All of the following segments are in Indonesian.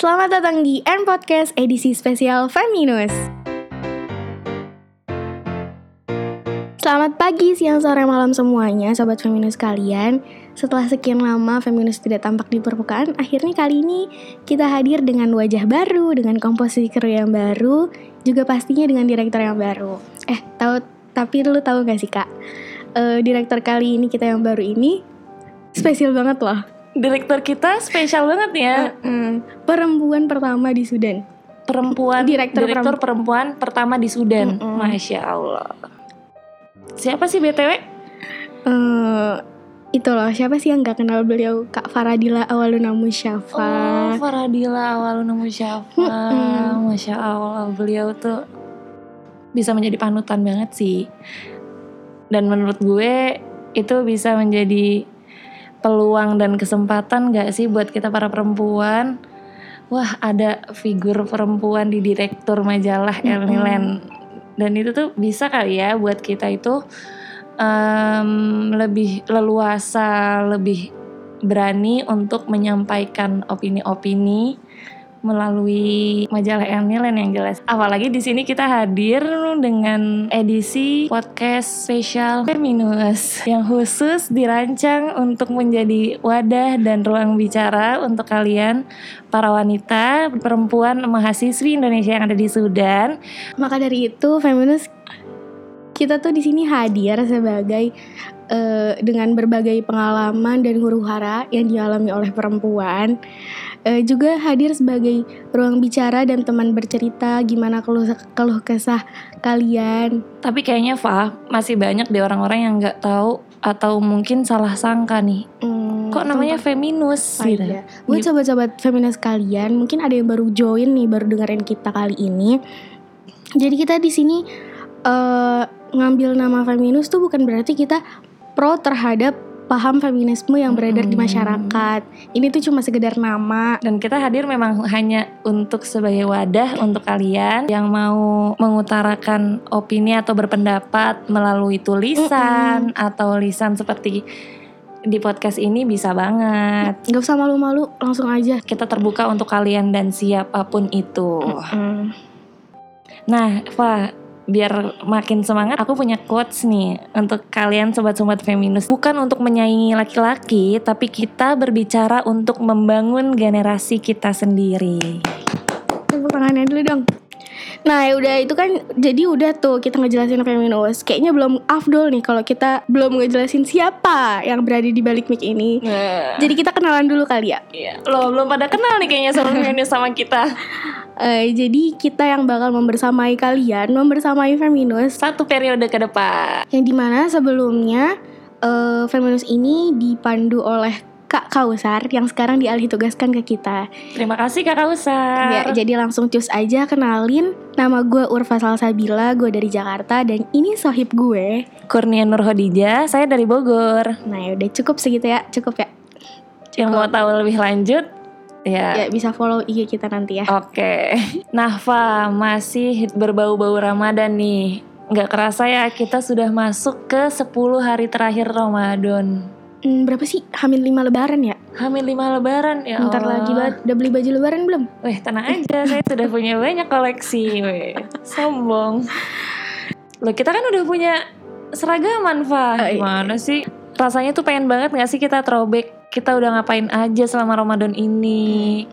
Selamat datang di N Podcast edisi spesial Feminus. Selamat pagi, siang, sore, malam semuanya, sobat Feminus kalian. Setelah sekian lama Feminus tidak tampak di permukaan, akhirnya kali ini kita hadir dengan wajah baru, dengan komposisi kru yang baru, juga pastinya dengan direktur yang baru. Eh, tahu tapi lu tahu gak sih kak? Eh, direktur kali ini kita yang baru ini spesial banget loh. Direktur kita spesial banget ya. Mm, perempuan pertama di Sudan. Perempuan Direktur direktur, perempuan pertama di Sudan. Mm-mm. Masya Allah. Siapa sih BTW? eh itu loh, siapa sih yang gak kenal beliau? Kak Faradila Awaluna Musyafa. Oh, Faradila Awaluna Musyafa. Mm-mm. Masya Allah, beliau tuh bisa menjadi panutan banget sih. Dan menurut gue itu bisa menjadi peluang dan kesempatan gak sih buat kita para perempuan? Wah, ada figur perempuan di direktur majalah Mm-mm. Elnilen. Dan itu tuh bisa kali ya buat kita itu em, lebih leluasa, lebih berani untuk menyampaikan opini-opini melalui majalah Elnilen yang jelas. Apalagi di sini kita hadir dengan edisi podcast spesial Feminus yang khusus dirancang untuk menjadi wadah dan ruang bicara untuk kalian para wanita, perempuan, mahasiswi Indonesia yang ada di Sudan. Maka dari itu, Feminus kita tuh di sini hadir sebagai eh, dengan berbagai pengalaman dan huru hara yang dialami oleh perempuan. Eh, juga hadir sebagai ruang bicara dan teman bercerita gimana keluh keluh kesah kalian. Tapi kayaknya Fa masih banyak deh orang-orang yang nggak tahu atau mungkin salah sangka nih. Hmm, Kok namanya Feminus Oh gitu. iya. Buat sobat-sobat feminis kalian, mungkin ada yang baru join nih, baru dengerin kita kali ini. Jadi kita di sini eh, ngambil nama feminus tuh bukan berarti kita pro terhadap paham feminisme yang beredar di Hmm. masyarakat. Ini tuh cuma sekedar nama. Dan kita hadir memang hanya untuk sebagai wadah untuk kalian yang mau mengutarakan opini atau berpendapat melalui tulisan atau lisan seperti di podcast ini bisa banget. Gak usah malu-malu, langsung aja. Kita terbuka untuk kalian dan siapa pun itu. Mm. Nah, Fa, biar makin semangat, aku punya quotes nih untuk kalian sobat-sobat feminus. Bukan untuk menyaingi laki-laki, tapi kita berbicara untuk membangun generasi kita sendiri. Tepuk tangannya dulu dong. Nah ya udah itu kan jadi udah tuh kita ngejelasin feminus. Kayaknya belum afdol nih kalau kita belum ngejelasin siapa yang berada di balik mic ini. Jadi kita kenalan dulu kali ya. Iya. Lo belum pada kenal nih kayaknya sama feminus sama kita. Eh, jadi kita yang bakal membersamai kalian, membersamai Feminus Satu periode ke depan. yang di mana sebelumnya eh, Feminus ini dipandu oleh Kak Kausar yang sekarang dialih tugaskan ke kita. Terima kasih Kak Kausar. Ya, jadi langsung cus aja kenalin nama gue Urfa Salsabila, gue dari Jakarta dan ini sohib gue. Kurnia Nur Hodijah, saya dari Bogor. Nah ya udah cukup segitu ya, cukup ya. Yang mau tahu lebih lanjut, ya Ya bisa follow IG kita nanti ya. Oke, nah Fa masih berbau-bau Ramadan nih. Nggak kerasa ya kita sudah masuk ke 10 hari terakhir Ramadan. Hmm, berapa sih? Hamin 5 lebaran ya? Hamil 5 lebaran ya Bentar Allah. lagi banget. Udah beli baju lebaran belum? Weh tenang aja, saya sudah punya banyak koleksi. Weh, sombong. Loh kita kan udah punya seragaman Fa. Oh, iya. Gimana sih? Rasanya tuh pengen banget nggak sih kita throwback? Kita udah ngapain aja selama Ramadan ini?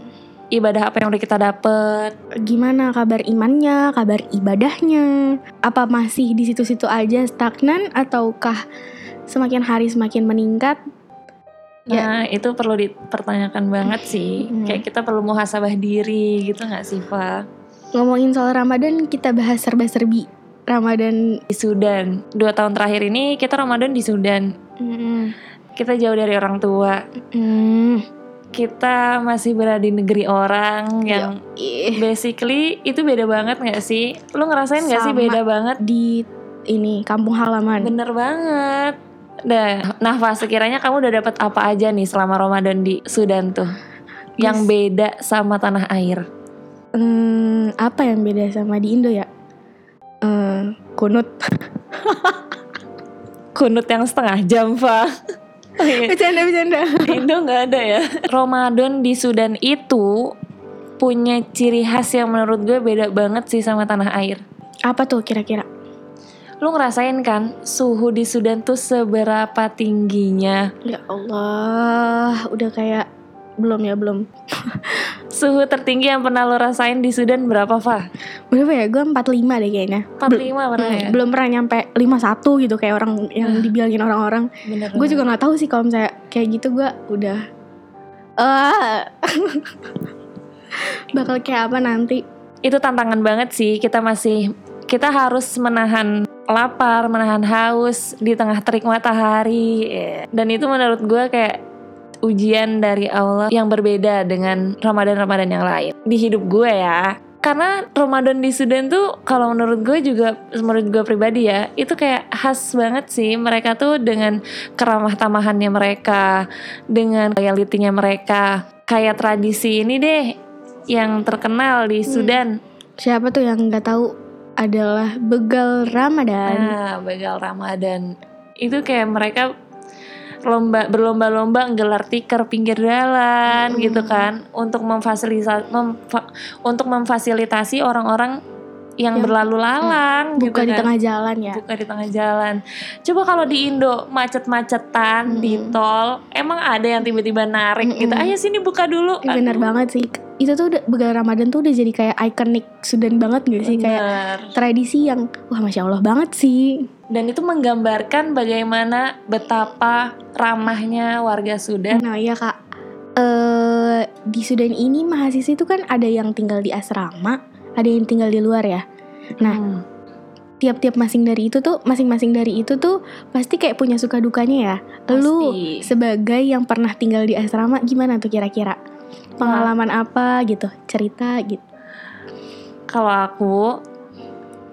Ibadah apa yang udah kita dapet? gimana kabar imannya, kabar ibadahnya, apa masih di situ-situ aja stagnan ataukah semakin hari semakin meningkat? Ya. Nah, itu perlu dipertanyakan banget sih. Hmm. Kayak kita perlu muhasabah diri gitu nggak sih, Fa? Ngomongin soal Ramadan, kita bahas serba-serbi Ramadan. Di Sudan, dua tahun terakhir ini kita Ramadan di Sudan. Hmm, Kita jauh dari orang tua. hmm, Kita masih berada di negeri orang yang ih, basically itu beda banget nggak sih? Lu ngerasain nggak sih beda banget? di ini kampung halaman. Bener banget. Nah Fa, sekiranya kamu udah dapat apa aja nih selama Ramadan di Sudan tuh? Yang Yes. beda sama tanah air. Hmm, apa yang beda sama di Indo ya? Hmm, kunut. Kunut yang setengah jam, Fa. bercanda bercanda Indo nggak ada ya. Ramadan di Sudan itu punya ciri khas yang menurut gue beda banget sih sama tanah air. Apa tuh kira-kira? Lu ngerasain kan suhu di Sudan tuh seberapa tingginya? Ya Allah, udah kayak belum ya belum. Suhu tertinggi yang pernah lo rasain di Sudan berapa, Fa? Berapa ya? Gue 45 deh kayaknya. 45 pernah Hmm, ya? Belum pernah nyampe 51 gitu kayak orang yang dibilangin orang-orang. Gue juga nggak tahu sih kalau misalnya kayak gitu gue udah eh bakal kayak apa nanti. itu tantangan banget sih kita masih kita harus menahan lapar menahan haus di tengah terik matahari. Ya. dan itu menurut gue kayak ujian dari Allah yang berbeda dengan Ramadan-Ramadan yang lain. Di hidup gue ya karena Ramadan di Sudan tuh kalau menurut gue juga menurut gue pribadi ya itu kayak khas banget sih. Mereka tuh dengan keramah tamahannya mereka dengan loyalitinya mereka. Kayak tradisi ini deh yang terkenal di Hmm. Sudan. Siapa tuh yang nggak tahu adalah begal Ramadan. Nah, begal Ramadan. Itu kayak mereka lomba berlomba-lomba nggelar tikar pinggir jalan Hmm. gitu kan untuk memfasilitasi memfa- untuk memfasilitasi orang-orang yang, Yang- berlalu lalang gitu Buka di kan. tengah jalan ya. buka di tengah jalan. Coba kalau di Indo macet-macetan di Mm-mm. tol, emang ada yang tiba-tiba narik gitu. Mm-mm. Ayo sini buka dulu. Aduh, banget sih. Itu tuh udah, begal Ramadan tuh udah jadi kayak ikonik Sudan banget gak sih? Kayak tradisi yang wah masya Allah banget sih. Dan itu menggambarkan bagaimana betapa ramahnya warga Sudan. Nah iya kak, eh di Sudan ini mahasiswa itu kan ada yang tinggal di asrama, ada yang tinggal di luar ya. Nah Hmm. tiap-tiap masing dari itu tuh, masing-masing dari itu tuh pasti kayak punya suka dukanya ya. Lu Pasti. sebagai yang pernah tinggal di asrama gimana tuh kira-kira? Pengalaman apa gitu, cerita gitu. kalau aku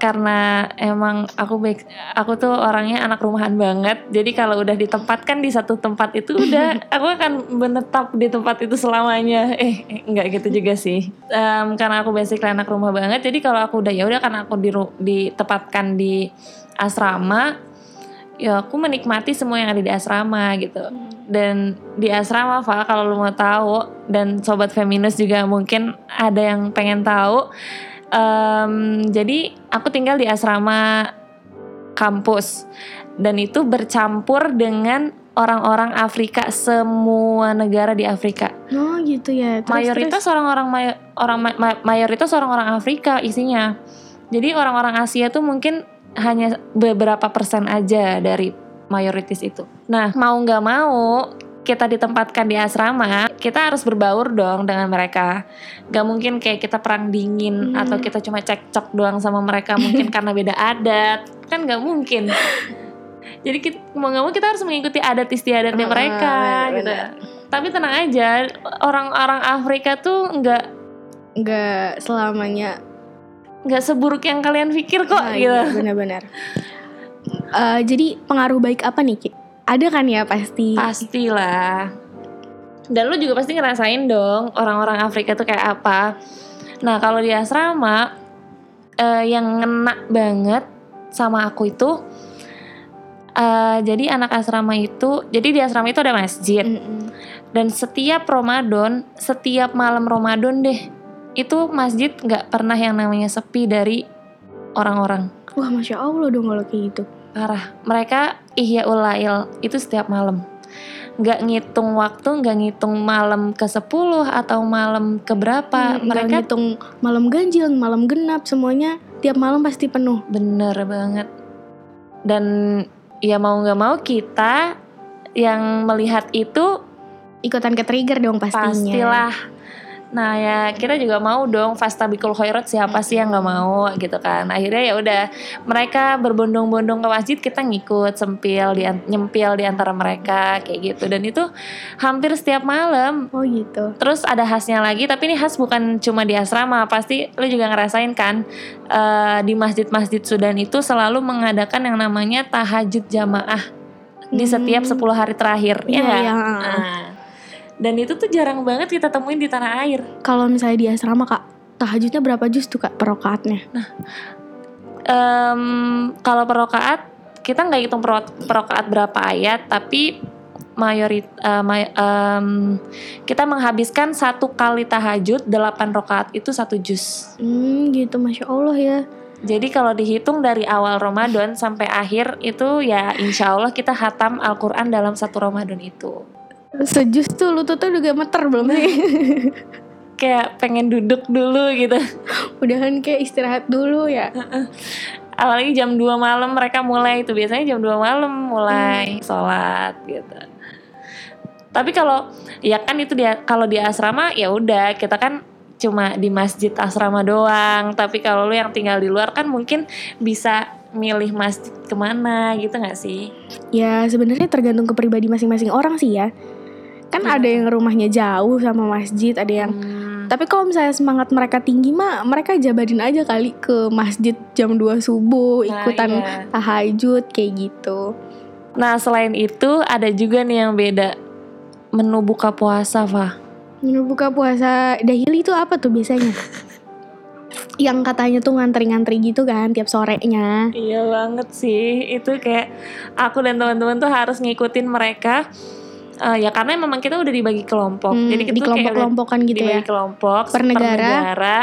karena emang aku baik aku tuh orangnya anak rumahan banget jadi kalau udah ditempatkan di satu tempat itu udah aku akan menetap di tempat itu selamanya eh, eh, enggak gitu juga sih Em, karena aku basically anak rumah banget jadi kalau aku udah ya udah karena aku di ditempatkan di asrama ya aku menikmati semua yang ada di asrama gitu. Dan di asrama Fa kalau lu mau tahu dan sobat feminist juga mungkin ada yang pengen tahu Em, jadi aku tinggal di asrama kampus. Dan itu bercampur dengan orang-orang Afrika semua negara di Afrika. Oh gitu ya. Terus, mayoritas orang-orang may- orang ma- ma- mayoritas orang-orang Afrika isinya. Jadi orang-orang Asia tuh mungkin hanya beberapa persen aja dari mayoritas itu. Nah mau nggak mau kita ditempatkan di asrama kita harus berbaur dong dengan mereka. Gak mungkin kayak kita perang dingin Hmm. atau kita cuma cekcok doang sama mereka mungkin karena beda adat. Kan nggak mungkin. Jadi kita, mau nggak mau kita harus mengikuti adat istiadatnya Ah, mereka benar, gitu. tapi tenang aja orang-orang Afrika tuh nggak nggak selamanya nggak seburuk yang kalian pikir kok Nah, gitu iya, benar-benar. Eh, jadi pengaruh baik apa nih Ki? Ada kan ya pasti. pastilah dan lu juga pasti ngerasain dong orang-orang Afrika tuh kayak apa nah kalau di asrama eh, yang ngena banget sama aku itu eh, jadi anak asrama itu jadi di asrama itu ada masjid Mm-mm. dan setiap Ramadan setiap malam Ramadan deh itu masjid nggak pernah yang namanya sepi dari orang-orang Wah masya Allah dong kalau kayak gitu. parah mereka ihya ulail itu setiap malam nggak ngitung waktu nggak ngitung malam ke 10 atau malam ke berapa Hmm, mereka ngitung malam ganjil, malam genap semuanya tiap malam pasti penuh. bener banget dan ya mau nggak mau kita yang melihat itu Ikutan ke trigger dong pastinya. pastilah nah ya kita juga mau dong fastabikul khairat siapa sih yang nggak mau gitu kan akhirnya ya udah mereka berbondong-bondong ke masjid kita ngikut sempil di nyempil di antara mereka kayak gitu dan itu hampir setiap malam Oh gitu. Terus ada khasnya lagi, tapi ini khas bukan cuma di asrama, pasti lu juga ngerasain kan eh, di masjid-masjid Sudan itu selalu mengadakan yang namanya tahajud jamaah di setiap Hmm. 10 hari terakhir, ya Iya, nggak? iya. Nah, dan itu tuh jarang banget kita temuin di tanah air. Kalau misalnya di asrama kak, tahajudnya berapa juz tuh kak per rakaatnya? Em, kalau per rakaat kita nggak hitung per, per rakaat berapa ayat, tapi mayorit eh, may- em, kita menghabiskan satu kali tahajud 8 rakaat itu satu juz. Hmm, gitu Masya Allah ya. Jadi kalau dihitung dari awal Ramadan sampai akhir itu ya insya Allah kita hatam Al-Quran dalam satu Ramadan itu. Sejus tuh lututnya udah gemeter belum sih? Kayak pengen duduk dulu gitu. Udahan kayak istirahat dulu ya. Apalagi jam 2 malam mereka mulai itu biasanya jam 2 malam mulai sholat gitu. Tapi kalau ya kan itu dia kalau di asrama ya udah kita kan cuma di masjid asrama doang. Tapi kalau lu yang tinggal di luar kan mungkin bisa milih masjid ke mana gitu nggak sih? Ya sebenarnya tergantung ke pribadi masing-masing orang sih ya. Kan Iya. ada yang rumahnya jauh sama masjid, ada yang Hmm. Tapi kalau misalnya semangat mereka tinggi mah mereka jabarin aja kali ke masjid jam 2 subuh Nah, ikutan iya. tahajud kayak gitu. Nah selain itu ada juga nih yang beda menu buka puasa, Fah. Menu buka puasa dahili itu apa tuh biasanya? yang katanya tuh ngantri-ngantri gitu kan tiap sorenya. Iya banget sih, itu kayak aku dan teman-teman tuh harus ngikutin mereka. Eh, ya karena memang kita udah dibagi kelompok, Hmm, jadi kita di tuh kayak udah kelompok-kelompokan gitu dibagi ya. kelompok Per negara. negara.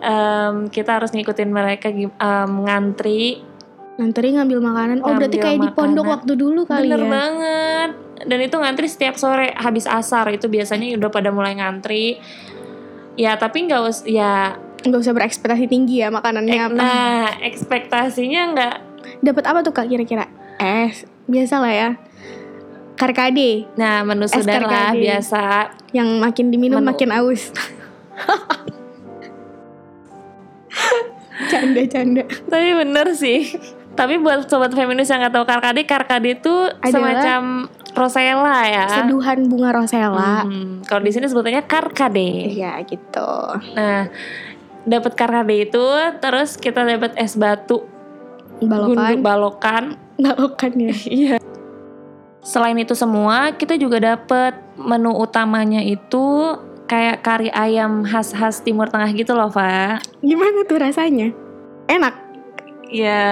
Em, kita harus ngikutin mereka em, ngantri. Ngantri ngambil makanan. Oh, berarti kayak di pondok makanan. waktu dulu kali Bener ya. banget. Dan itu ngantri setiap sore habis asar itu biasanya udah pada mulai ngantri. Ya tapi nggak us ya Nggak usah berekspektasi tinggi ya makanannya Eh, apa. nah, ekspektasinya nggak. Dapat apa tuh Kak kira-kira? Es, biasa lah ya. Karkade Nah, menu Es sudan lah biasa. yang makin diminum Menu. makin aus. Canda-canda. Tapi bener sih. Tapi buat sobat feminis yang nggak tahu karkade, karkade itu semacam rosella ya. Seduhan bunga rosella. Hmm, Kalau di sini sebutannya karkade. Iya gitu. Nah, dapat karkade itu, terus kita dapat es batu, Balokan. gunduk balokan. Balokan ya. Iya. Selain itu semua, kita juga dapat menu utamanya itu kayak kari ayam khas-khas Timur Tengah gitu loh, Fa. Gimana tuh rasanya? Enak. Ya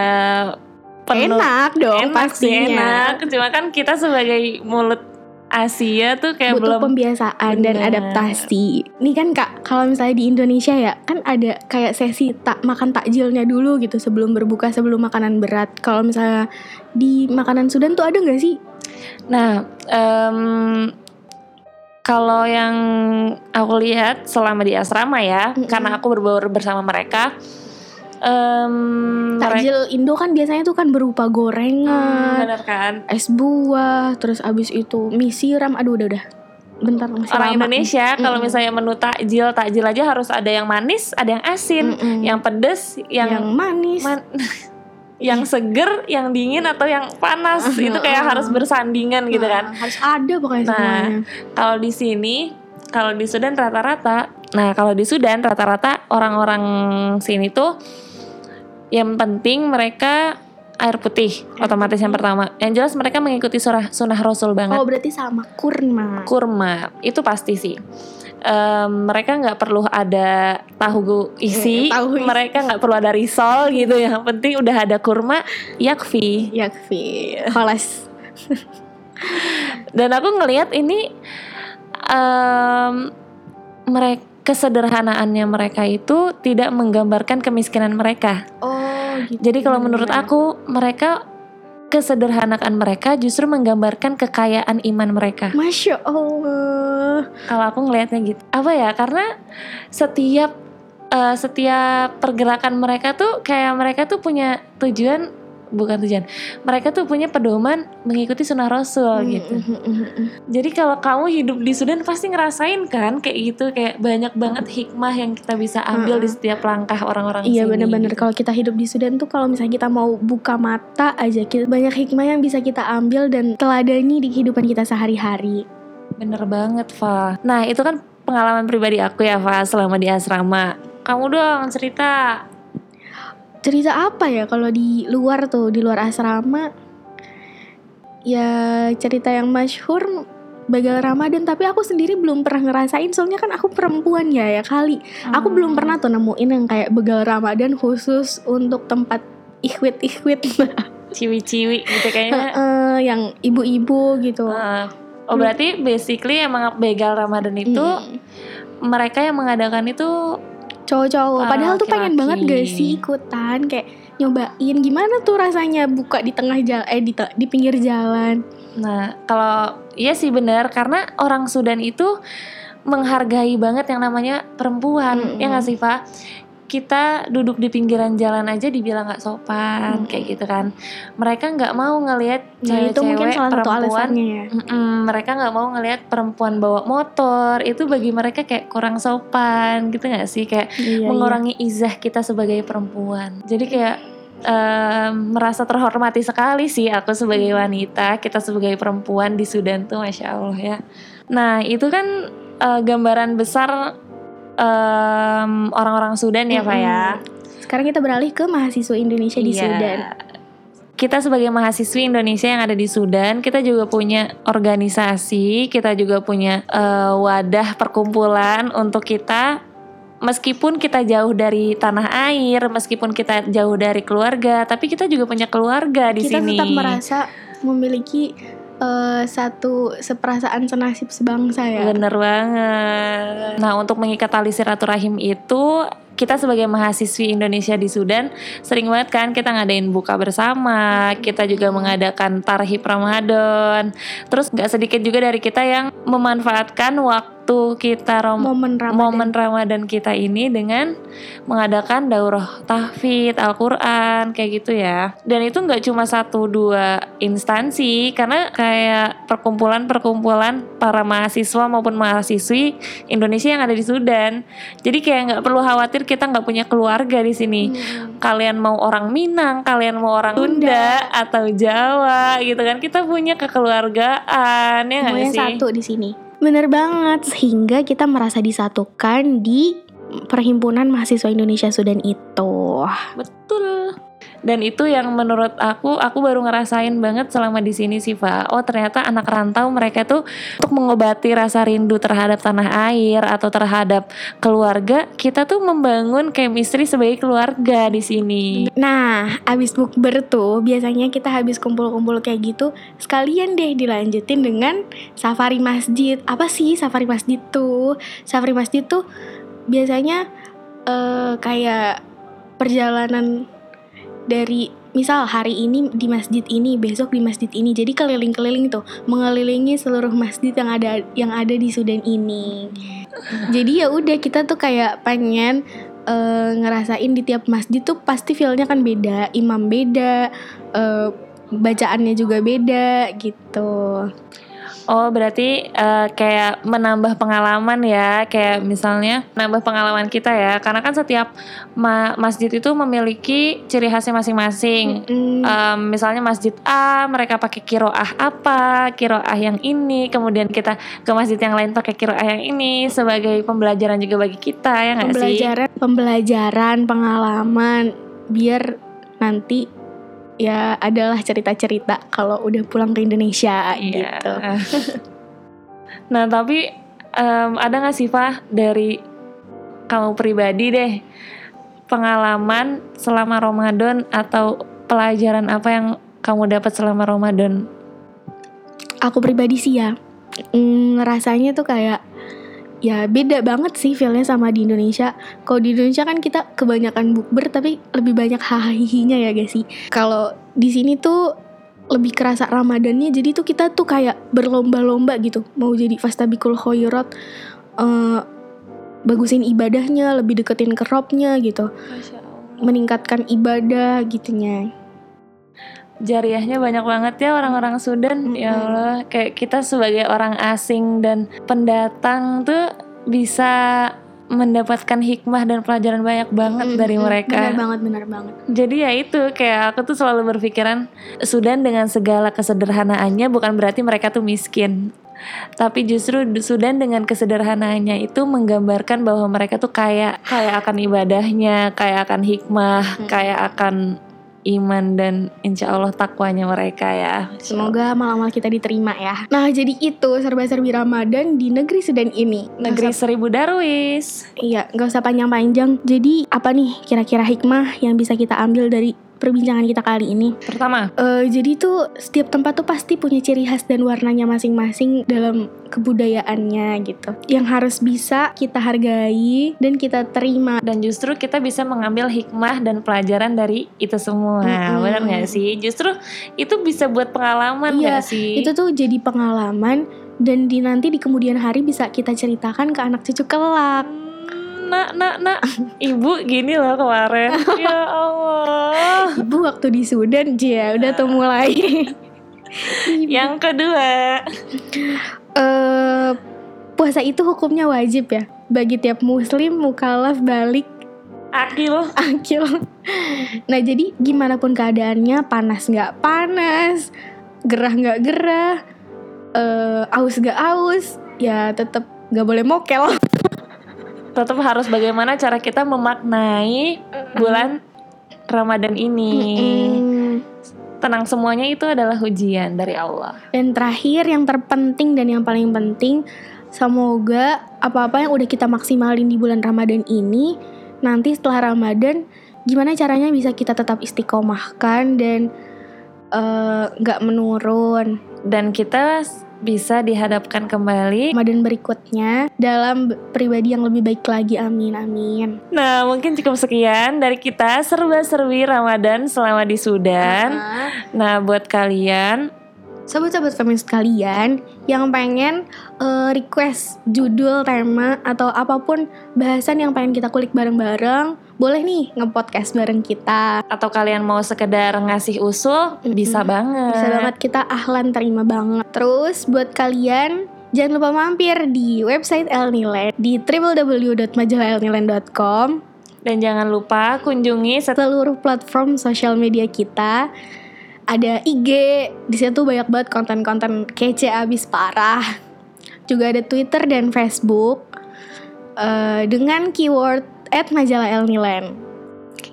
penuh Enak dong enak sih pastinya. enak. Cuma kan kita sebagai mulut Asia tuh kayak butuh belum pembiasaan dan Bener. adaptasi. Nih kan kak, kalau misalnya di Indonesia ya, kan ada kayak sesi tak makan takjilnya dulu gitu sebelum berbuka, sebelum makanan berat. Kalau misalnya di makanan Sudan tuh ada nggak sih? Nah, em, kalau yang aku lihat selama di asrama ya, Mm-mm. karena aku berbaur bersama mereka, mereka Takjil Indo kan biasanya tuh kan berupa gorengan, bener kan? es buah, terus abis itu mie siram. Aduh udah udah. Bentar masih Orang lama. Indonesia kalau Mm-mm. misalnya menu takjil, takjil aja harus ada yang manis, ada yang asin, Mm-mm. yang pedes, yang, yang manis. man- yang seger, yang dingin atau yang panas itu kayak harus bersandingan gitu kan. Nah, harus ada pokoknya Nah, semuanya. Kalau di sini, kalau di Sudan rata-rata, nah kalau di Sudan rata-rata orang-orang sini tuh yang penting mereka air putih otomatis yang pertama. Yang jelas mereka mengikuti surah sunnah Rasul banget. Oh berarti sama kurma. Kurma itu pasti sih. Em, mereka nggak perlu ada tahu isi, Eh, tahu isi. mereka nggak perlu ada risol gitu. Yang penting udah ada kurma, yakfi. Yakfi. Iya. Kholas. Dan aku ngelihat ini mereka kesederhanaannya mereka itu tidak menggambarkan kemiskinan mereka. Oh gitu. Jadi kalau menurut Gimana? aku mereka kesederhanaan mereka justru menggambarkan kekayaan iman mereka. Masya Allah. Kalau aku ngelihatnya gitu. Apa ya? Karena setiap eh, setiap pergerakan mereka tuh kayak mereka tuh punya tujuan bukan tujuan. Mereka tuh punya pedoman mengikuti sunnah Rasul gitu. Mm, mm, mm, mm. Jadi kalau kamu hidup di Sudan pasti ngerasain kan kayak gitu kayak banyak banget hikmah yang kita bisa ambil di setiap langkah orang-orang Iya sini. bener-bener gitu. kalau kita hidup di Sudan tuh kalau misalnya kita mau buka mata aja kita banyak hikmah yang bisa kita ambil dan teladani di kehidupan kita sehari-hari. Bener banget, Fa. Nah, itu kan pengalaman pribadi aku ya, Fa, selama di asrama. Kamu dong cerita. Cerita apa ya kalau di luar tuh di luar asrama? Ya cerita yang masyhur Bagal Ramadan tapi aku sendiri belum pernah ngerasain soalnya kan aku perempuan ya ya kali Aku belum pernah tuh nemuin yang kayak begal Ramadan khusus untuk tempat ikhwit-ikhwit. ciwi-ciwi gitu kayaknya. Eh, yang ibu-ibu gitu. Uh, oh berarti basically emang begal Ramadan itu Mm. mereka yang mengadakan itu cowok-cowok. Ah, Padahal tuh pengen banget gak sih ikutan kayak nyobain gimana tuh rasanya buka di tengah jalan eh di, di pinggir jalan. Nah, kalau iya sih benar karena orang Sudan itu menghargai banget yang namanya perempuan, Mm-mm. ya nggak sih, Pak? Kita duduk di pinggiran jalan aja dibilang nggak sopan, Mm. kayak gitu kan. Mereka nggak mau ngelihat Nah, itu mungkin cewek-cewek salah satu perempuan. alasannya ya. Mm-mm, mereka nggak mau ngelihat perempuan bawa motor. Itu bagi mereka kayak kurang sopan, gitu nggak sih? Kayak Iya, mengurangi izah kita sebagai perempuan. Jadi kayak em, merasa terhormati sekali sih aku sebagai wanita, kita sebagai perempuan di Sudan tuh, masya Allah ya. Nah itu kan eh, gambaran besar em, orang-orang Sudan ya, Pak ya. Sekarang kita beralih ke mahasiswa Indonesia di Iya. Sudan. Kita sebagai mahasiswi Indonesia yang ada di Sudan, kita juga punya organisasi, kita juga punya eh, wadah perkumpulan untuk kita meskipun kita jauh dari tanah air, meskipun kita jauh dari keluarga, tapi kita juga punya keluarga di kita sini. tetap merasa memiliki eh, satu seperasaan senasib sebangsa ya. Bener banget. Nah, untuk mengikat tali silaturahim itu kita sebagai mahasiswi Indonesia di Sudan sering banget kan kita ngadain buka bersama, kita juga mengadakan tarhib Ramadan. Terus nggak sedikit juga dari kita yang memanfaatkan waktu kita rom- Momen Ramadan. momen Ramadan kita ini dengan mengadakan daurah tahfidz Al-Quran kayak gitu ya dan itu nggak cuma satu dua instansi karena kayak perkumpulan-perkumpulan para mahasiswa maupun mahasiswi Indonesia yang ada di Sudan jadi kayak nggak perlu khawatir kita nggak punya keluarga di sini Hmm. kalian mau orang Minang kalian mau orang Sunda. Sunda atau Jawa gitu kan kita punya kekeluargaan ya nggak sih satu di sini. Bener banget, sehingga kita merasa disatukan di perhimpunan mahasiswa Indonesia Sudan itu. Betul. Dan itu yang menurut aku, aku baru ngerasain banget selama di sini sih, Pak. Oh, ternyata anak rantau mereka tuh untuk mengobati rasa rindu terhadap tanah air atau terhadap keluarga, kita tuh membangun chemistry sebagai keluarga di sini. Nah, abis bukber tuh biasanya kita habis kumpul-kumpul kayak gitu, sekalian deh dilanjutin dengan safari masjid. Apa sih safari masjid tuh? Safari masjid tuh biasanya eh, kayak perjalanan dari misal hari ini di masjid ini, besok di masjid ini. Jadi keliling-keliling tuh, mengelilingi seluruh masjid yang ada yang ada di Sudan ini. Jadi ya udah kita tuh kayak pengen eh, ngerasain di tiap masjid tuh pasti feelnya kan beda, imam beda, eh, bacaannya juga beda gitu. Oh, berarti eh, kayak menambah pengalaman ya, kayak misalnya menambah pengalaman kita ya. Karena kan setiap ma- masjid itu memiliki ciri khasnya masing-masing. Mm, Em, misalnya masjid A mereka pakai kiroah apa kiroah yang ini kemudian kita ke masjid yang lain pakai kiroah yang ini sebagai pembelajaran juga bagi kita ya nggak sih pembelajaran, pembelajaran, pengalaman biar nanti ya adalah cerita-cerita kalau udah pulang ke Indonesia Iya. gitu. nah tapi em, ada nggak sih Pak dari kamu pribadi deh pengalaman selama Ramadan atau pelajaran apa yang kamu dapat selama Ramadan Aku pribadi sih ya mm, rasanya tuh kayak ya beda banget sih feelnya sama di Indonesia. Kalau di Indonesia kan kita kebanyakan bukber tapi lebih banyak hahihinya ya guys sih. Kalau di sini tuh lebih kerasa Ramadannya jadi tuh kita tuh kayak berlomba-lomba gitu mau jadi fastabikul khairat eh, bagusin ibadahnya lebih deketin ke robnya gitu meningkatkan ibadah gitunya jariahnya banyak banget ya orang-orang Sudan. Ya Mm-mm. Allah kayak kita sebagai orang asing dan pendatang tuh bisa mendapatkan hikmah dan pelajaran banyak banget Mm, dari mm, mereka. Benar banget benar banget. Jadi ya itu kayak aku tuh selalu berpikiran Sudan dengan segala kesederhanaannya bukan berarti mereka tuh miskin. Tapi justru Sudan dengan kesederhanaannya itu menggambarkan bahwa mereka tuh kayak kayak akan ibadahnya kayak akan hikmah Hmm. kayak akan iman dan insya Allah takwanya mereka ya Semoga malam-malam kita diterima ya. Nah, jadi itu serba-serbi Ramadan di negeri Sudan ini. negeri usah- seribu darwis iya, nggak usah panjang-panjang. Jadi apa nih kira-kira hikmah yang bisa kita ambil dari perbincangan kita kali ini. Pertama, Eh, jadi tuh setiap tempat tuh pasti punya ciri khas dan warnanya masing-masing dalam kebudayaannya gitu. Yang harus bisa kita hargai dan kita terima. dan justru kita bisa mengambil hikmah dan pelajaran dari itu semua. Mm-mm. Benar nggak sih? Justru itu bisa buat pengalaman Iya, nggak sih? Itu tuh jadi pengalaman dan di nanti di kemudian hari bisa kita ceritakan ke anak cucu kelak. Nak nak nak. Ibu gini loh kemarin. Ya Allah. Ibu waktu di Sudan, ya. Udah tuh mulai. yang kedua. Eh puasa itu hukumnya wajib ya? Bagi tiap muslim mukalaf balik. Akil. Akil. Nah jadi gimana pun keadaannya panas nggak panas, gerah nggak gerah, eh aus nggak aus, ya tetap nggak boleh mokel. tetap harus bagaimana cara kita memaknai bulan Ramadan ini. Mm-mm. tenang semuanya itu adalah ujian dari Allah. Dan terakhir yang terpenting dan yang paling penting semoga apa-apa yang udah kita maksimalin di bulan Ramadan ini nanti setelah Ramadan gimana caranya bisa kita tetap istiqomahkan dan eh, nggak menurun. Dan kita bisa dihadapkan kembali. Ramadan berikutnya dalam pribadi yang lebih baik lagi. Amin amin. Nah mungkin cukup sekian dari kita. Serba-serbi Ramadan selama di Sudan. Nah buat kalian Sobat-sobat feminis kalian yang pengen eh, request judul, tema, atau apa pun bahasan yang pengen kita kulik bareng-bareng, boleh nih nge-podcast bareng kita. atau kalian mau sekedar ngasih usul Mm-mm. bisa banget Bisa banget kita ahlan terima banget. Terus buat kalian jangan lupa mampir di website Elniland di www.majalahelniland.com Dan jangan lupa kunjungi seluruh platform sosial media kita. Ada IG, di situ banyak banget konten-konten kece abis parah. Juga ada Twitter dan Facebook eh, dengan keyword at majalah Elniland.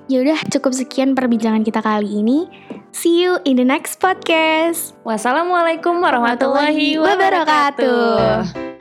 Yaudah cukup sekian perbincangan kita kali ini. See you in the next podcast. Wassalamualaikum warahmatullahi wabarakatuh.